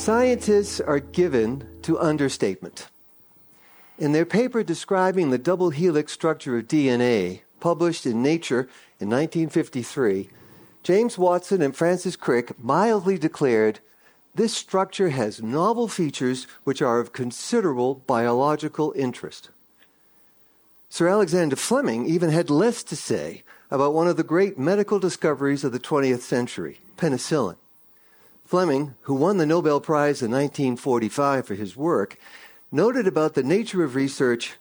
Scientists are given to understatement. In their paper describing the double helix structure of DNA, published in Nature in 1953, James Watson and Francis Crick mildly declared this structure has novel features which are of considerable biological interest. Sir Alexander Fleming even had less to say about one of the great medical discoveries of the 20th century, penicillin. Fleming, who won the Nobel Prize in 1945 for his work, noted about the nature of research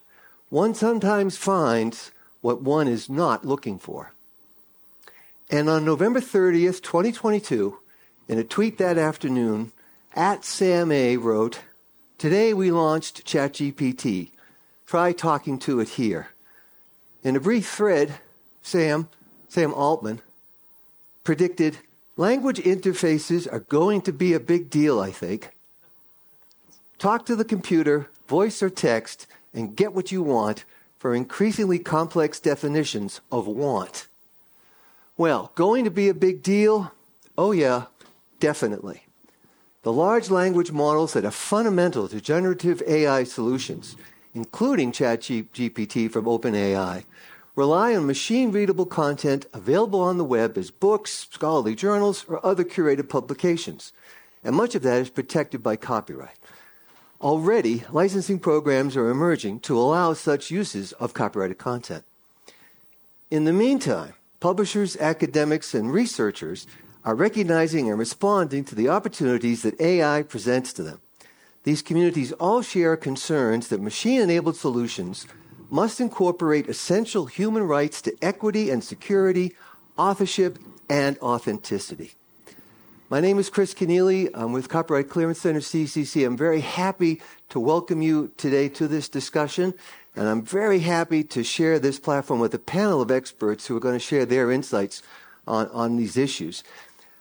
one sometimes finds what one is not looking for. And on November 30th, 2022, in a tweet that afternoon, at Sam A wrote, Today we launched ChatGPT. Try talking to it here. In a brief thread, Sam, Sam Altman, predicted language interfaces are going to be a big deal, I think. Talk to the computer, voice or text, and get what you want for increasingly complex definitions of want. Well, going to be a big deal? Oh, yeah, definitely. The large language models that are fundamental to generative AI solutions, including ChatGPT from OpenAI, rely on machine readable content available on the web as books, scholarly journals, or other curated publications. And much of that is protected by copyright. Already, licensing programs are emerging to allow such uses of copyrighted content. In the meantime, publishers, academics, and researchers are recognizing and responding to the opportunities that AI presents to them. These communities all share concerns that machine enabled solutions must incorporate essential human rights to equity and security, authorship, and authenticity. My name is Chris Kenneally. I'm with Copyright Clearance Center CCC. I'm very happy to welcome you today to this discussion. And I'm very happy to share this platform with a panel of experts who are going to share their insights on, on these issues.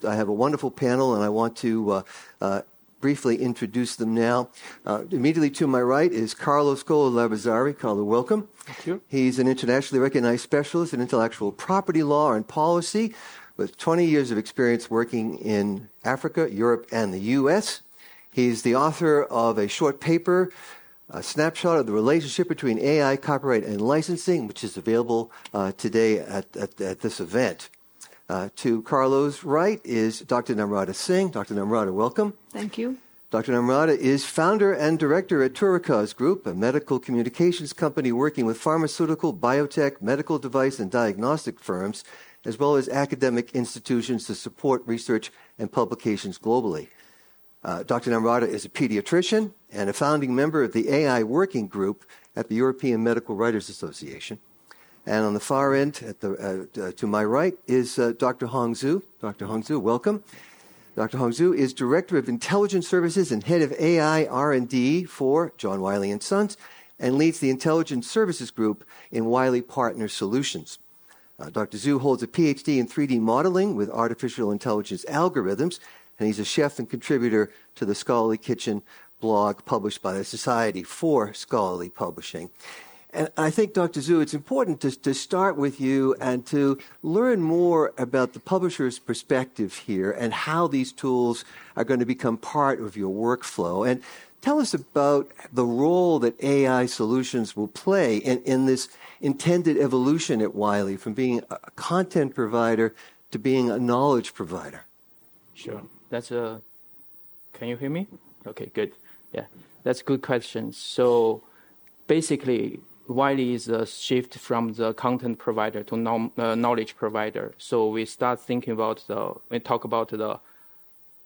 I have a wonderful panel, and I want to uh, uh, briefly introduce them now. Uh, immediately to my right is Carlo Scollo Lavizzari. Carlo, welcome. Thank you. He's an internationally recognized specialist in intellectual property law and policy with 20 years of experience working in Africa, Europe, and the U.S. He's the author of a short paper a snapshot of the relationship between AI, copyright, and licensing, which is available uh, today at, at, at, this event. Uh, to Carlo's right is Dr. Namrata Singh. Dr. Namrata, welcome. Thank you. Dr. Namrata is founder and director at Turacoz Group, a medical communications company working with pharmaceutical, biotech, medical device, and diagnostic firms, as well as academic institutions to support research and publications globally. Uh, Dr. Namrata is a pediatrician and a founding member of the AI Working Group at the European Medical Writers Association. And on the far end, the, uh, uh, to my right, is uh, Dr. Hong Zhou. Dr. Hong Zhou, welcome. Dr. Hong Zhou is Director of Intelligence Services and Head of AI R&D for John Wiley & Sons and leads the Intelligence Services Group in Wiley Partner Solutions. Uh, Dr. Zhou holds a PhD in 3D modeling with artificial intelligence algorithms and he's a chef and contributor to the Scholarly Kitchen blog published by the Society for Scholarly Publishing. And I think, Dr. Zhou, it's important to, to start with you and to learn more about the publisher's perspective here and how these tools are going to become part of your workflow. And tell us about the role that AI solutions will play in, in this intended evolution at Wiley from being a content provider to being a knowledge provider. Sure. That's a. Can you hear me? Okay, good. Yeah, that's a good question. So basically, Wiley is a shift from the content provider to nom, uh, knowledge provider. So we start thinking about the we talk about the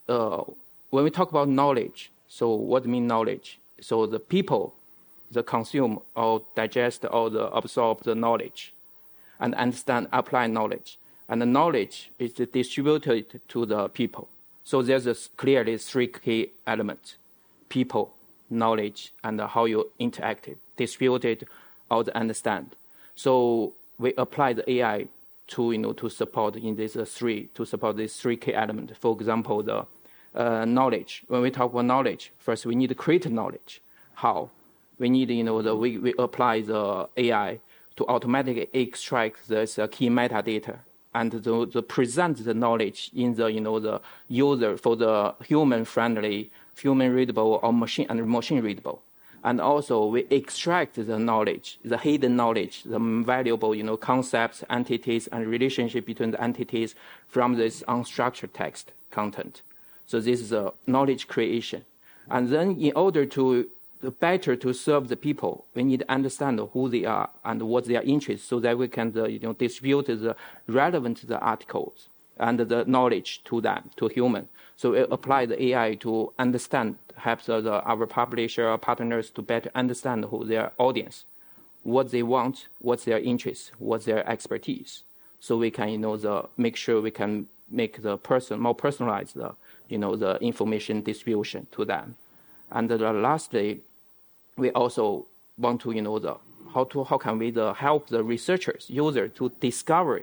uh, when we talk about knowledge. So what mean knowledge? So the people, the consume or digest or the absorb the knowledge, and understand apply knowledge, and the knowledge is distributed to the people. So there's a clearly three key elements: people, knowledge, and how you interact, distributed, understand. So we apply the AI to you know to support in these three to support these three key elements. For example, the uh, knowledge. When we talk about knowledge, first we need to create knowledge. How? We need you know the we, we apply the AI to automatically extract this uh, key metadata and the, the present the knowledge in the you know the user for the human friendly human readable or machine and machine readable. And also we extract the knowledge, the hidden knowledge, the valuable, you know, concepts, entities, and relationship between the entities from this unstructured text content. So this is a knowledge creation. And then in order to better to serve the people, we need to understand who they are and what their interests so that we can uh, you know, distribute the relevant the articles and the knowledge to them, to human. So we apply the AI to understand, help the, uh, the, our publisher partners to better understand who their audience, what they want, what's their interests, what's their expertise. So we can, you know, the, make sure we can make the person more personalized, the, you know, the information distribution to them. And the, lastly, we also want to, you know, the, how to how can we the, help the researchers, user to discover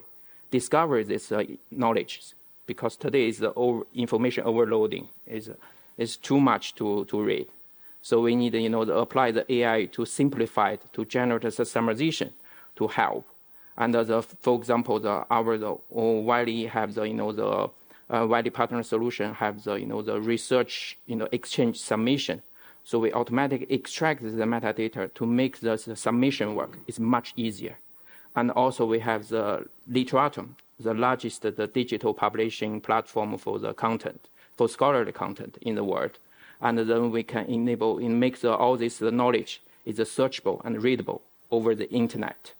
discover this uh, knowledge because today is the over, information overloading is is too much to, to read. So we need you know to apply the AI to simplify it to generate a summarization to help. And the, for example, the our the Wiley have the you know the uh, partner solution have the you know the research you know exchange submission so we automatically extract the metadata to make the, the submission work. It's much easier. And also we have the Literatum, the largest the digital publishing platform for the content, for scholarly content in the world. And then we can enable and make the, all this the knowledge is searchable and readable over the internet.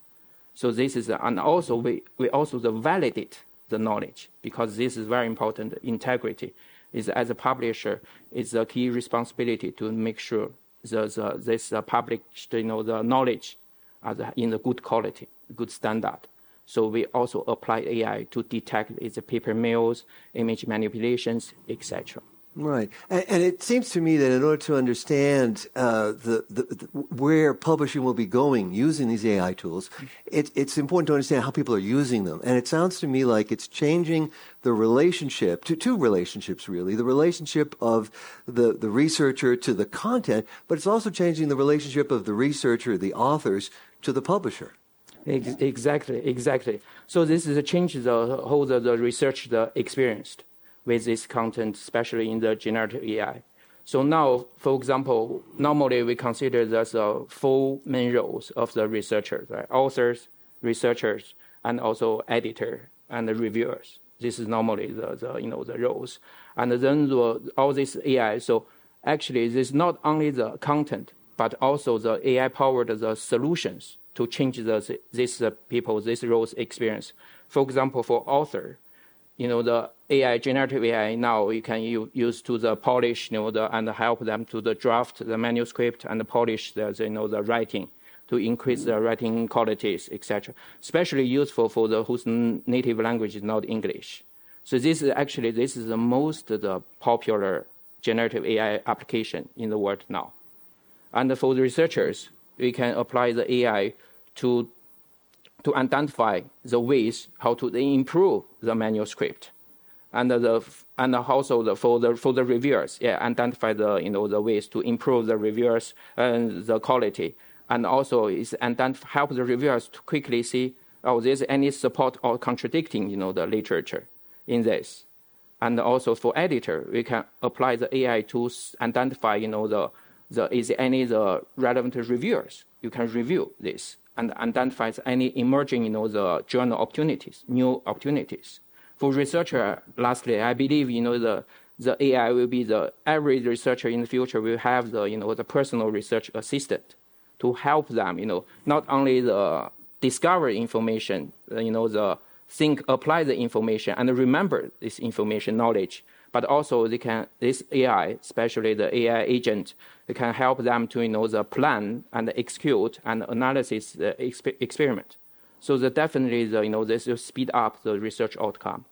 So this is, and also we, we also validate the knowledge because this is very important, integrity is as a publisher, it's a key responsibility to make sure the, the, this uh, published, you know, the knowledge the, in the good quality, good standard. So we also apply AI to detect its paper mills, image manipulations, etc. Right, and, and, it seems to me that in order to understand uh, the, the, the, where publishing will be going using these AI tools, it, it's important to understand how people are using them. And it sounds to me like it's changing the relationship to two relationships really: the relationship of the the researcher to the content, but it's also changing the relationship of the researcher, the authors, to the publisher. Exactly, exactly. So this is a change the whole the, the research the experienced with this content, especially in the generative AI. So now, for example, normally we consider there's the uh, four main roles of the researchers, right? Authors, researchers, and also editor and the reviewers. This is normally the, the you know the roles. And then the, all this AI. So actually, this is not only the content, but also the AI powered the solutions to change the this uh, people this roles experience. For example, for author, you know, the AI, generative AI now you can use to the polish, you know, the, and help them to the draft the manuscript and polish the, you know, the writing to increase the writing qualities, etc. Especially useful for the whose native language is not English. So this is actually this is the most the popular generative AI application in the world now. And for the researchers, we can apply the AI to to identify the ways how to improve the manuscript, and the and also the, for the for the reviewers, yeah, identify the you know the ways to improve the reviewers and the quality, and also is and help the reviewers to quickly see oh there's any support or contradicting you know the literature in this, and also for editor we can apply the AI to identify you know the the is any the relevant reviewers. You can review this and identifies any emerging, you know, the journal opportunities, new opportunities. For researcher, lastly, I believe, you know, the, the AI will be the every researcher in the future will have the, you know, the personal research assistant to help them, you know, not only the discover information, you know, the think, apply the information and remember this information knowledge, but also they can this AI, especially the AI agent, they can help them to you know the plan and execute and analysis the exp- experiment. So that definitely the, you know this will speed up the research outcome.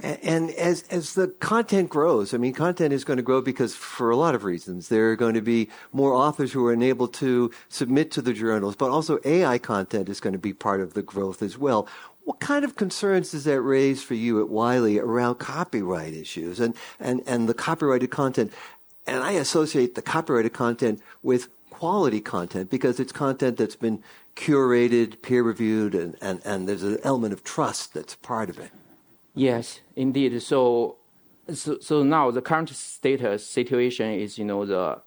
And as as the content grows, I mean, content is going to grow because for a lot of reasons. There are going to be more authors who are enabled to submit to the journals, but also AI content is going to be part of the growth as well. What kind of concerns does that raise for you at Wiley around copyright issues and, and, and the copyrighted content? And I associate the copyrighted content with quality content because it's content that's been curated, peer reviewed, and, and, and there's an element of trust that's part of it. Yes, indeed. So so, so now the current status uh, situation is, you know, the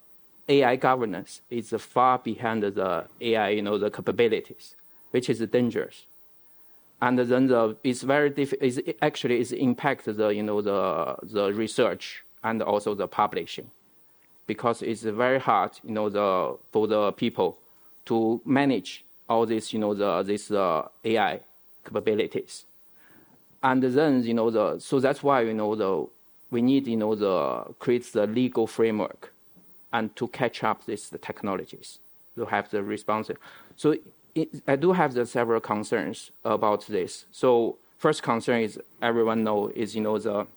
AI governance is far behind the AI, you know, the capabilities, which is dangerous. And then the, it's very diff, it's, actually it's impact the, you know, the, the research and also the publishing because it's very hard, you know, the, for the people to manage all this, you know, the, this uh, AI capabilities. And then, you know, the, so that's why, you know, the, we need, you know, the, create the legal framework and to catch up these technologies to have the response. So it, I do have the several concerns about this. So first concern is everyone know is, you know, the,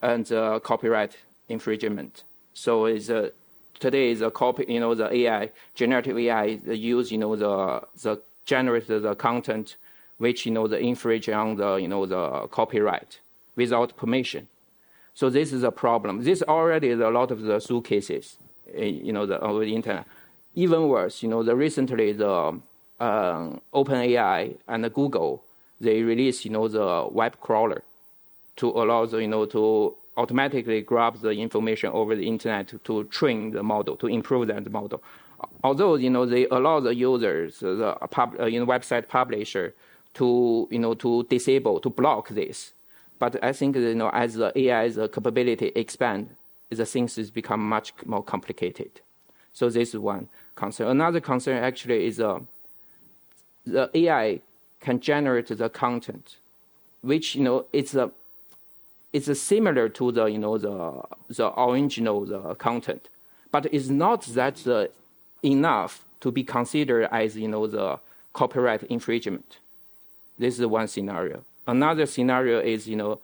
and the copyright infringement. So is uh, today the copy, you know, the AI, generative AI the use, you know, the the generate the content which you know the infringe on the you know the copyright without permission. So this is a problem. This already is a lot of the suit cases, eh, you know, the over the internet. Even worse, you know, the recently the um, OpenAI and Google they released you know the web crawler to allow the you know to automatically grab the information over the internet to, to train the model, to improve that model. Although, you know, they allow the users, the pub, uh, you know, website publisher to, you know, to disable, to block this. But I think, you know, as the AI's capability expand, the things is become much more complicated. So this is one concern. Another concern actually is uh, the AI can generate the content, which, you know, it's a it's similar to the you know the the original the content, but it's not that uh, enough to be considered as you know the copyright infringement. This is one scenario. Another scenario is you know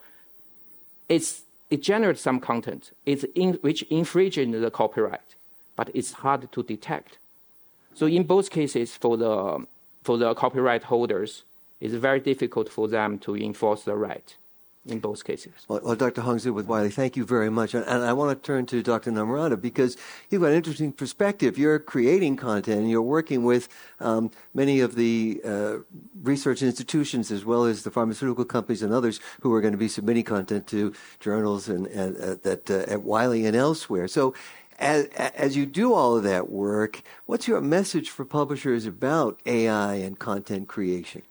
it's it generates some content it's in, which infringes the copyright, but it's hard to detect. So in both cases, for the for the copyright holders, it's very difficult for them to enforce the right in both cases. Well, well, Dr. Hong Zhou with Wiley, thank you very much. And, and, I want to turn to Dr. Namrata because you've got an interesting perspective. You're creating content and you're working with um, many of the uh, research institutions as well as the pharmaceutical companies and others who are going to be submitting content to journals and, and uh, that uh, at Wiley and elsewhere. So as, as, you do all of that work, what's your message for publishers about AI and content creation?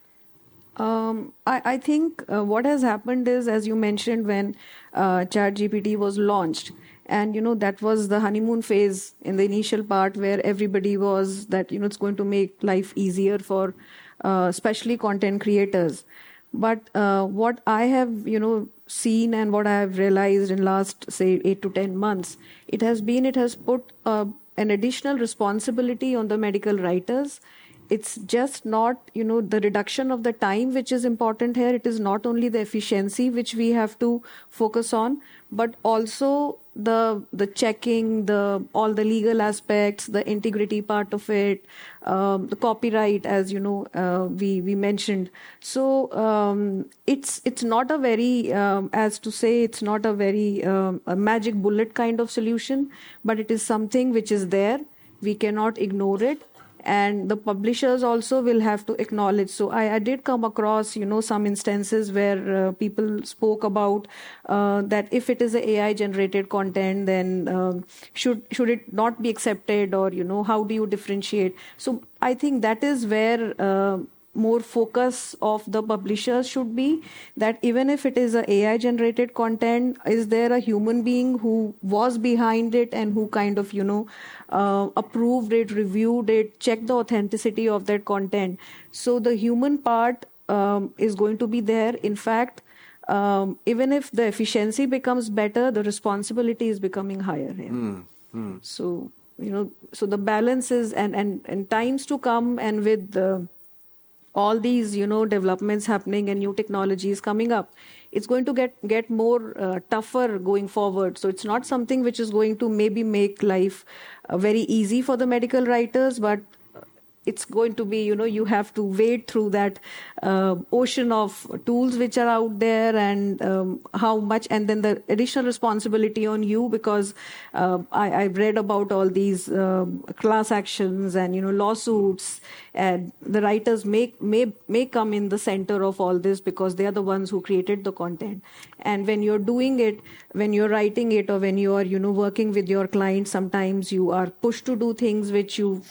Um, I, I, think uh, what has happened is, as you mentioned, when uh, ChatGPT was launched, and you know that was the honeymoon phase in the initial part where everybody was that you know it's going to make life easier for, uh, especially content creators. But uh, what I have you know seen and what I have realized in last say eight to ten months, it has been it has put uh, an additional responsibility on the medical writers it's just not you know the reduction of the time which is important here. It is not only the efficiency which we have to focus on but also the the checking the all the legal aspects the integrity part of it um, the copyright as you know uh, we we mentioned. So um, it's it's not a very um, as to say it's not a very um, a magic bullet kind of solution but it is something which is there. We cannot ignore it and the publishers also will have to acknowledge. So i, I did come across you know some instances where uh, people spoke about uh, that if it is a ai generated content then um, should should it not be accepted or you know how do you differentiate? So i think that is where uh, more focus of the publishers should be that even if it is a AI generated content, is there a human being who was behind it and who kind of, you know, uh, approved it, reviewed it, checked the authenticity of that content. So the human part um, is going to be there. In fact, um, even if the efficiency becomes better, the responsibility is becoming higher. Mm, mm. So you know, so the balance is and and and times to come, and with the all these you know developments happening and new technologies coming up it's going to get get more uh, tougher going forward. So it's not something which is going to maybe make life uh, very easy for the medical writers but it's going to be you know you have to wade through that uh, ocean of tools which are out there and um, how much and then the additional responsibility on you because uh, I, have read about all these um, class actions and you know lawsuits and the writers may may may come in the center of all this because they are the ones who created the content. And when you're doing it when you're writing it or when you are you know working with your client sometimes you are pushed to do things which you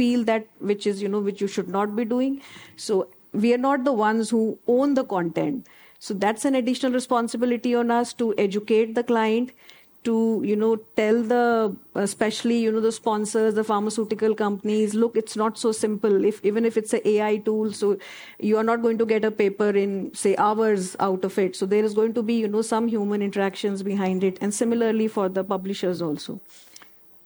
feel that which is you know which you should not be doing. So we are not the ones who own the content. So that's an additional responsibility on us to educate the client to you know tell the especially you know the sponsors the pharmaceutical companies look it's not so simple. If even if it's an ai tool so you are not going to get a paper in say hours out of it. So there is going to be you know some human interactions behind it and similarly for the publishers also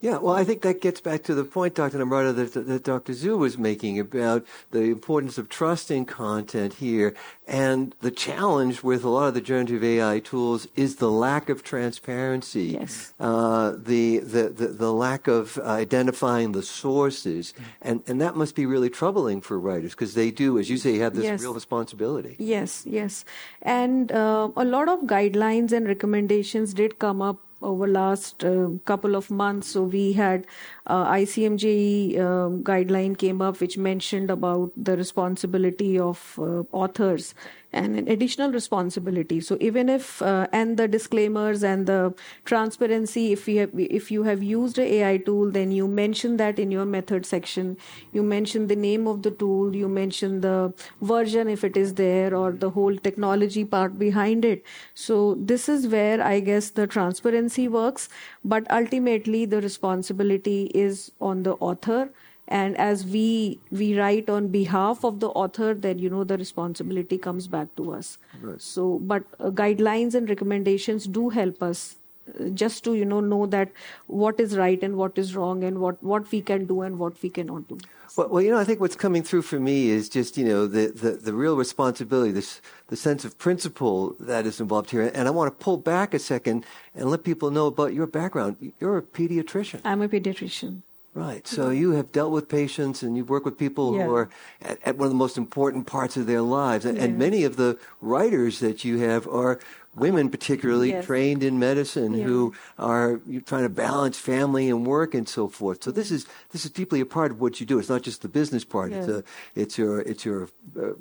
yeah, well, I think that gets back to the point, Dr. Namrata, that, that Dr. Zhou was making about the importance of trusting content here. And the challenge with a lot of the generative AI tools is the lack of transparency. Yes. Uh, the, the, the, the, lack of identifying the sources. And, and that must be really troubling for writers because they do, as you say, have this yes. real responsibility. Yes, yes. And uh, a lot of guidelines and recommendations did come up over last uh, couple of months. So we had uh, ICMJ um, guideline came up, which mentioned about the responsibility of uh, authors and an additional responsibility. So even if uh, and the disclaimers and the transparency, if we have, if you have used a AI tool, then you mention that in your method section. You mention the name of the tool. You mention the version if it is there, or the whole technology part behind it. So this is where I guess the transparency works, but ultimately the responsibility is on the author and as we we write on behalf of the author then you know the responsibility comes back to us right. so but uh, guidelines and recommendations do help us uh, just to you know know that what is right and what is wrong and what what we can do and what we cannot do well, well, you know, I think what's coming through for me is just, you know, the, the, the real responsibility, this, the sense of principle that is involved here. And I want to pull back a second and let people know about your background. You're a pediatrician. I'm a pediatrician. Right. So you have dealt with patients and you've worked with people yeah. who are at, at, one of the most important parts of their lives. And, yeah. and, many of the writers that you have are women, particularly yes. trained in medicine, yeah. who are trying to balance family and work and so forth. So this is this is deeply a part of what you do. It's not just the business part. It's a it's your it's your uh,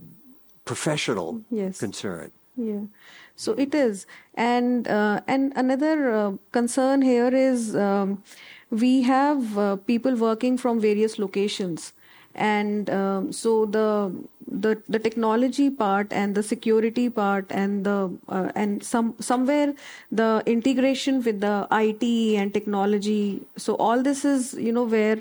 professional yes. concern. Yeah. So it is, and uh, and another uh, concern here is. Um, we have uh, people working from various locations. And um, so the, the the technology part and the security part and the uh, and some somewhere the integration with the IT and technology so all this is you know where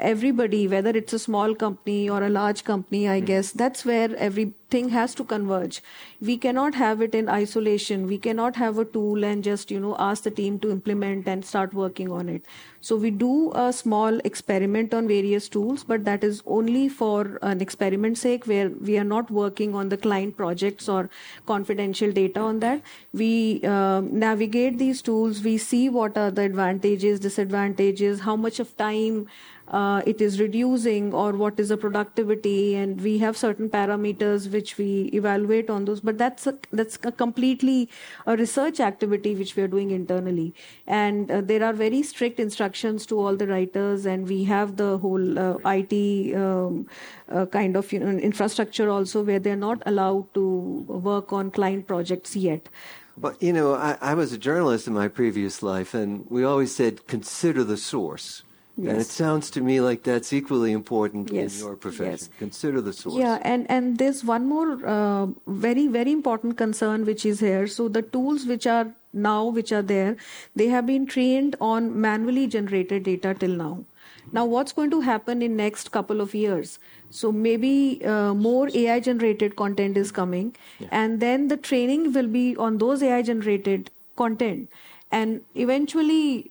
everybody, whether it's a small company or a large company, I mm-hmm. guess that's where everything has to converge. We cannot have it in isolation. We cannot have a tool and just, you know, ask the team to implement and start working on it. So we do a small experiment on various tools, but that is only for an experiment sake where we are not working on the client projects or confidential data on that. We um, navigate these tools. We see what are the advantages, disadvantages, how much of time uh, it is reducing or what is the productivity and we have certain parameters which we evaluate on those. But that's a, that's a completely a research activity which we are doing internally. And uh, there are very strict instructions to all the writers and we have the whole uh, IT um, uh, kind of you know, infrastructure also where they're not allowed to work on client projects yet. But you know, I, I, was a journalist in my previous life, and we always said consider the source. Yes. And it sounds to me like that's equally important yes. in your profession. Yes. Consider the source. Yeah, and, and there's one more uh, very, very important concern which is here. So the tools which are now, which are there, they have been trained on manually generated data till now. Now, what's going to happen in next couple of years? So maybe uh, more AI generated content is coming, yeah. and then the training will be on those AI generated content, and eventually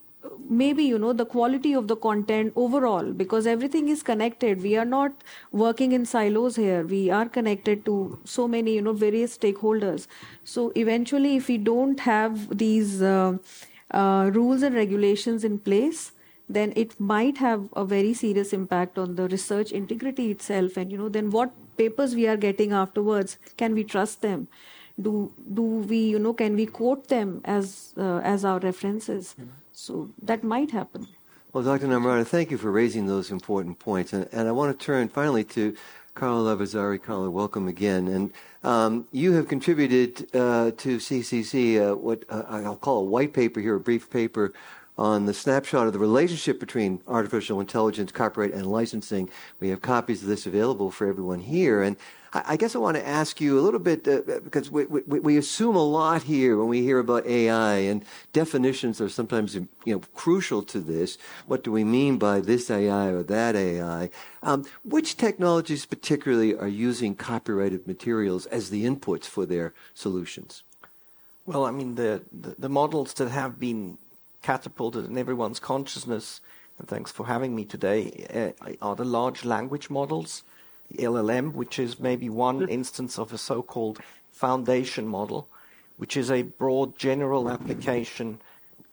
maybe you know the quality of the content overall because everything is connected we are not working in silos here we are connected to so many you know various stakeholders so eventually if we don't have these uh, uh, rules and regulations in place then it might have a very serious impact on the research integrity itself. And you know, then what papers we are getting afterwards, can we trust them? Do do we you know can we quote them as uh, as our references? Mm-hmm. So that might happen. Well, Dr. Namrata, thank you for raising those important points. And, and I want to turn finally to Carlo Lavizzari. Carla, welcome again. And um, you have contributed uh, to CCC uh, what uh, I'll call a white paper here, a brief paper on the snapshot of the relationship between artificial intelligence, copyright, and licensing. We have copies of this available for everyone here. And I, guess I want to ask you a little bit uh, because we, we, we, assume a lot here when we hear about AI, and definitions are sometimes you know crucial to this. What do we mean by this AI or that AI? Um, which technologies particularly are using copyrighted materials as the inputs for their solutions? Well, I mean the, the, the models that have been catapulted in everyone's consciousness, and thanks for having me today, uh, are the large language models the LLM, which is maybe one instance of a so-called foundation model, which is a broad general application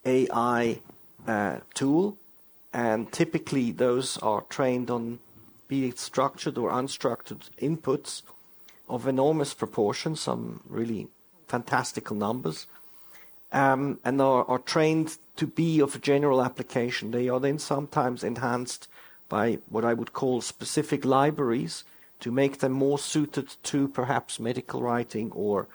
AI uh, tool. And typically those are trained on be it structured or unstructured inputs of enormous proportions, some really fantastical numbers, um, and are, are, trained to be of a general application. They are then sometimes enhanced by what I would call specific libraries to make them more suited to perhaps medical writing or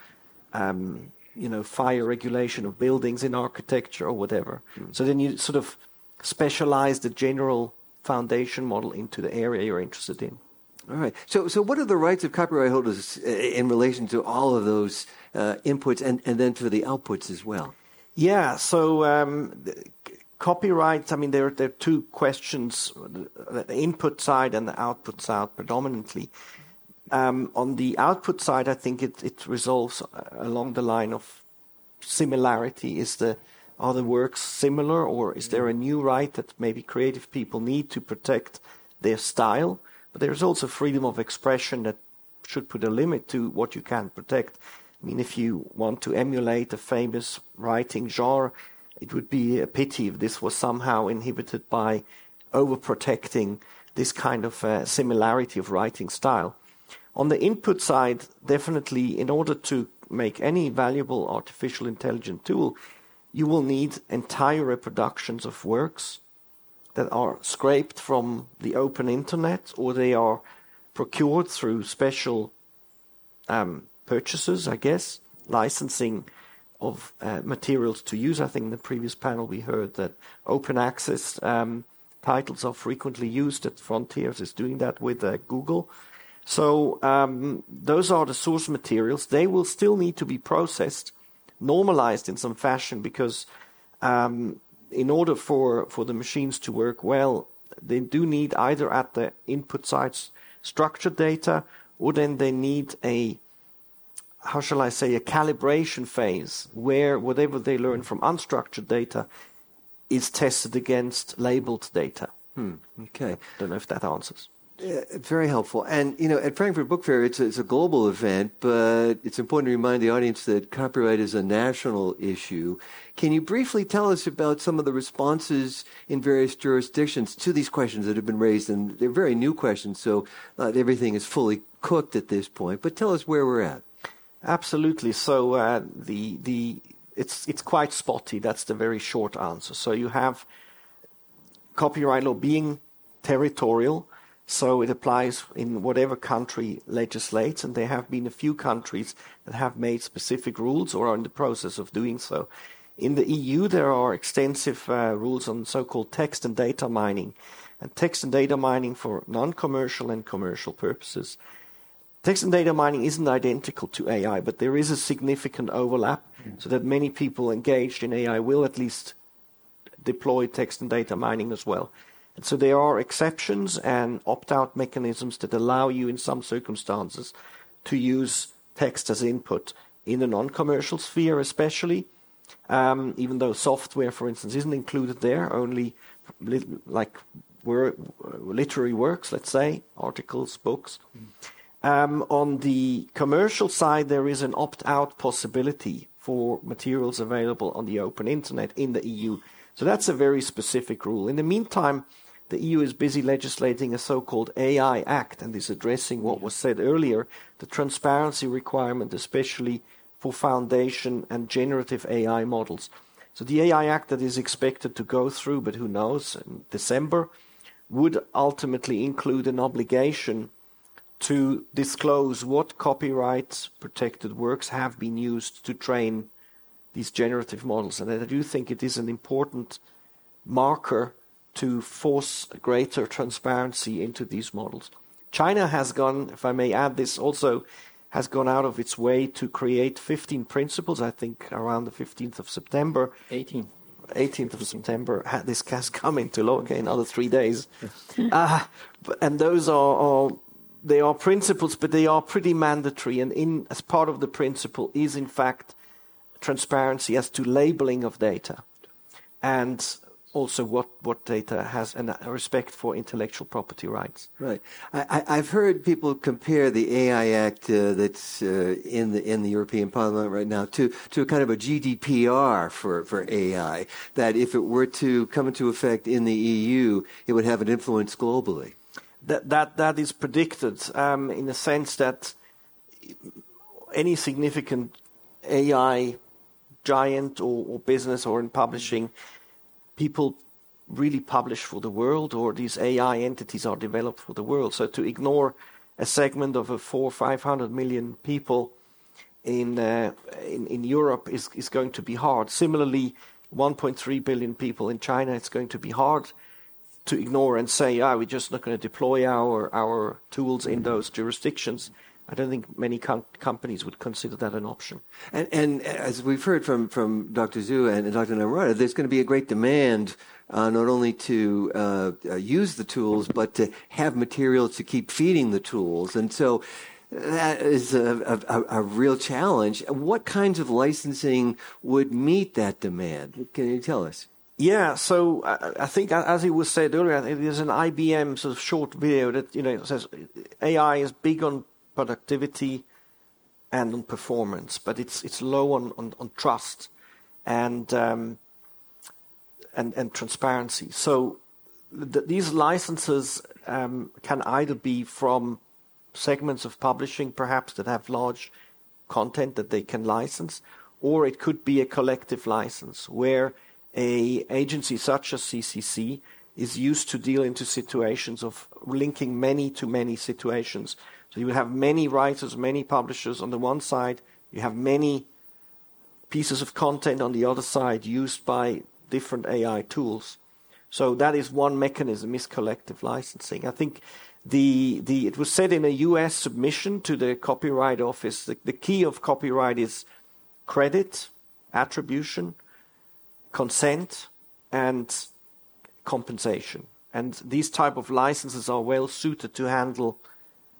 um, you know fire regulation of buildings in architecture or whatever. Mm. So then you sort of specialize the general foundation model into the area you're interested in. All right. So, so what are the rights of copyright holders uh, in relation to all of those uh, inputs and, and then to the outputs as well? Yeah. So, um, copyright, I mean, there, there are two questions, the input side and the output side predominantly. Um, on the output side, I think it, it resolves along the line of similarity. Is the are the works similar, or is there a new right that maybe creative people need to protect their style? But there's also freedom of expression that should put a limit to what you can protect. I mean, if you want to emulate a famous writing genre, it would be a pity if this was somehow inhibited by overprotecting this kind of uh, similarity of writing style. On the input side, definitely, in order to make any valuable artificial intelligent tool, you will need entire reproductions of works that are scraped from the open internet or they are procured through special um, purchases, I guess, licensing of uh, materials to use. I think in the previous panel we heard that open access um, titles are frequently used at Frontiers is doing that with uh, Google. So um, those are the source materials. They will still need to be processed, normalized in some fashion because um, in order for, for the machines to work well, they do need either at the input side structured data or then they need a how shall I say, a calibration phase where whatever they learn from unstructured data is tested against labeled data. Hmm. Okay. I don't know if that answers. Uh, very helpful. And, you know, at Frankfurt Book Fair, it's a, it's a global event, but it's important to remind the audience that copyright is a national issue. Can you briefly tell us about some of the responses in various jurisdictions to these questions that have been raised? And they're very new questions, so not everything is fully cooked at this point, but tell us where we're at. Absolutely. So uh, the the it's it's quite spotty. That's the very short answer. So you have copyright law being territorial, so it applies in whatever country legislates, and there have been a few countries that have made specific rules or are in the process of doing so. In the EU, there are extensive uh, rules on so-called text and data mining, and text and data mining for non-commercial and commercial purposes. Text and data mining isn't identical to AI, but there is a significant overlap so that many people engaged in AI will at least deploy text and data mining as well. And so there are exceptions and opt out mechanisms that allow you, in some circumstances, to use text as input in the non commercial sphere, especially. Um, even though software, for instance, isn't included there, only li- like literary works, let's say, articles, books. Mm. Um, on the commercial side, there is an opt-out possibility for materials available on the open internet in the EU. So that's a very specific rule. In the meantime, the EU is busy legislating a so-called AI Act and is addressing what was said earlier, the transparency requirement, especially for foundation and generative AI models. So the AI Act that is expected to go through, but who knows, in December, would ultimately include an obligation to disclose what copyright protected works have been used to train these generative models. And I do think it is an important marker to force greater transparency into these models. China has gone, if I may add this, also has gone out of its way to create 15 principles, I think around the 15th of September. 18. 18th of September, this has come into law okay, in another three days. uh, and those are, are, they are principles, but they are pretty mandatory. And in, as part of the principle is, in fact, transparency as to labeling of data. And also what, what data has and respect for intellectual property rights. Right. I, have heard people compare the AI Act uh, that's uh, in the in the European Parliament right now to to a kind of a GDPR for, for AI. That if it were to come into effect in the EU, it would have an influence globally. That that that is predicted um, in the sense that any significant AI giant or, or business or in publishing people really publish for the world or these AI entities are developed for the world. So to ignore a segment of a four, five hundred million people in, uh, in, in Europe is, is going to be hard. Similarly, 1.3 billion people in China, it's going to be hard to ignore and say, ah, we're just not going to deploy our, our tools in those jurisdictions. I don't think many com- companies would consider that an option. And, and, as we've heard from, from Dr. Zhou and Dr. Namrata, there's going to be a great demand uh, not only to uh, uh, use the tools, but to have materials to keep feeding the tools. And so that is a, a, a real challenge. What kinds of licensing would meet that demand? Can you tell us? Yeah, so I, I think, as it was said earlier, there's an IBM sort of short video that you know says AI is big on productivity and on performance, but it's it's low on on, on trust and um, and and transparency. So th- these licenses um, can either be from segments of publishing, perhaps that have large content that they can license, or it could be a collective license where a agency such as CCC is used to deal into situations of linking many to many situations so you have many writers, many publishers on the one side, you have many pieces of content on the other side used by different AI tools. So that is one mechanism, is collective licensing. I think the, the, it was said in a US submission to the Copyright Office, the, the key of copyright is credit, attribution, consent, and compensation. And these type of licenses are well suited to handle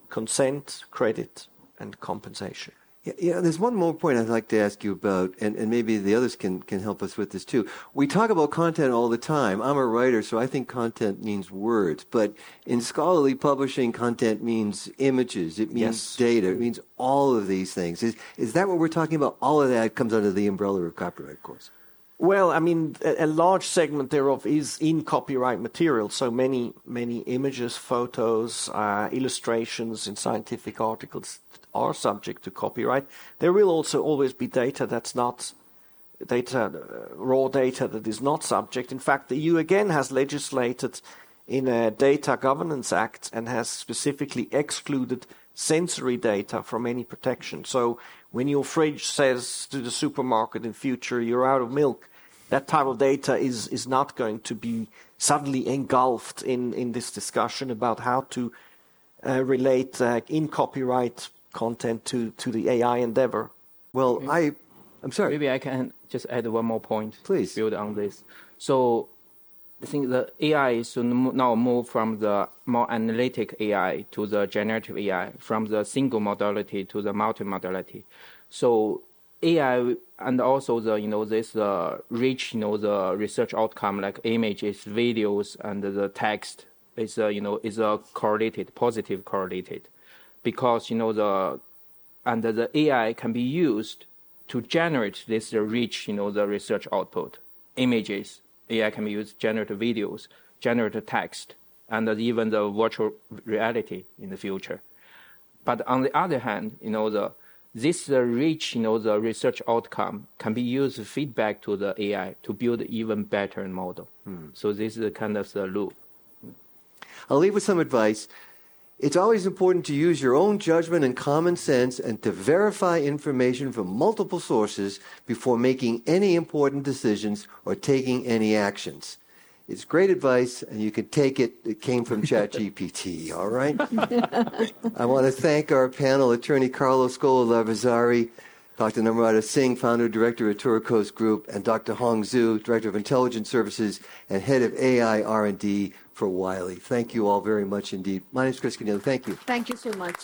consent, credit, and compensation. Yeah, yeah, there's one more point I'd like to ask you about, and, and maybe the others can, can help us with this too. We talk about content all the time. I'm a writer, so I think content means words. But in scholarly publishing, content means images, it means yes. data, it means all of these things. Is, is that what we're talking about? All of that comes under the umbrella of copyright, of course. Well, I mean, a, large segment thereof is in copyright material. So many, many images, photos, uh, illustrations in scientific articles are subject to copyright. There will also always be data that's not data, uh, raw data that is not subject. In fact, the EU again has legislated in a Data Governance Act and has specifically excluded sensory data from any protection. So when your fridge says to the supermarket in future you're out of milk, that type of data is, is not going to be suddenly engulfed in, in this discussion about how to uh, relate uh, in copyright content to, to the AI endeavor. Well, I, I'm sorry. Maybe I can just add one more point. Please. Build on this. So I think the AI should now move from the more analytic AI to the generative AI, from the single modality to the multi-modality. So AI and also the you know this uh, rich you know the research outcome like images, videos, and the text is uh, you know is uh, correlated, positive correlated, because you know the and the AI can be used to generate this rich you know the research output, images, AI can be used to generate videos, generate text, and even the virtual reality in the future. But on the other hand, you know, the, this uh, rich, you know, the research outcome can be used feedback to the AI to build even better model. Hmm. So this is kind of the loop. I'll leave with some advice. It's always important to use your own judgment and common sense and to verify information from multiple sources before making any important decisions or taking any actions. It's great advice, and you can take it. It came from ChatGPT, all right? I want to thank our panel attorney Carlo Scollo Dr. Namrata Singh, founder director of Turacoz Group, and Dr. Hong Zhou, director of intelligence services and head of AI R&D for Wiley. Thank you all very much indeed. My name is Chris Kenneally. Thank you. Thank you so much.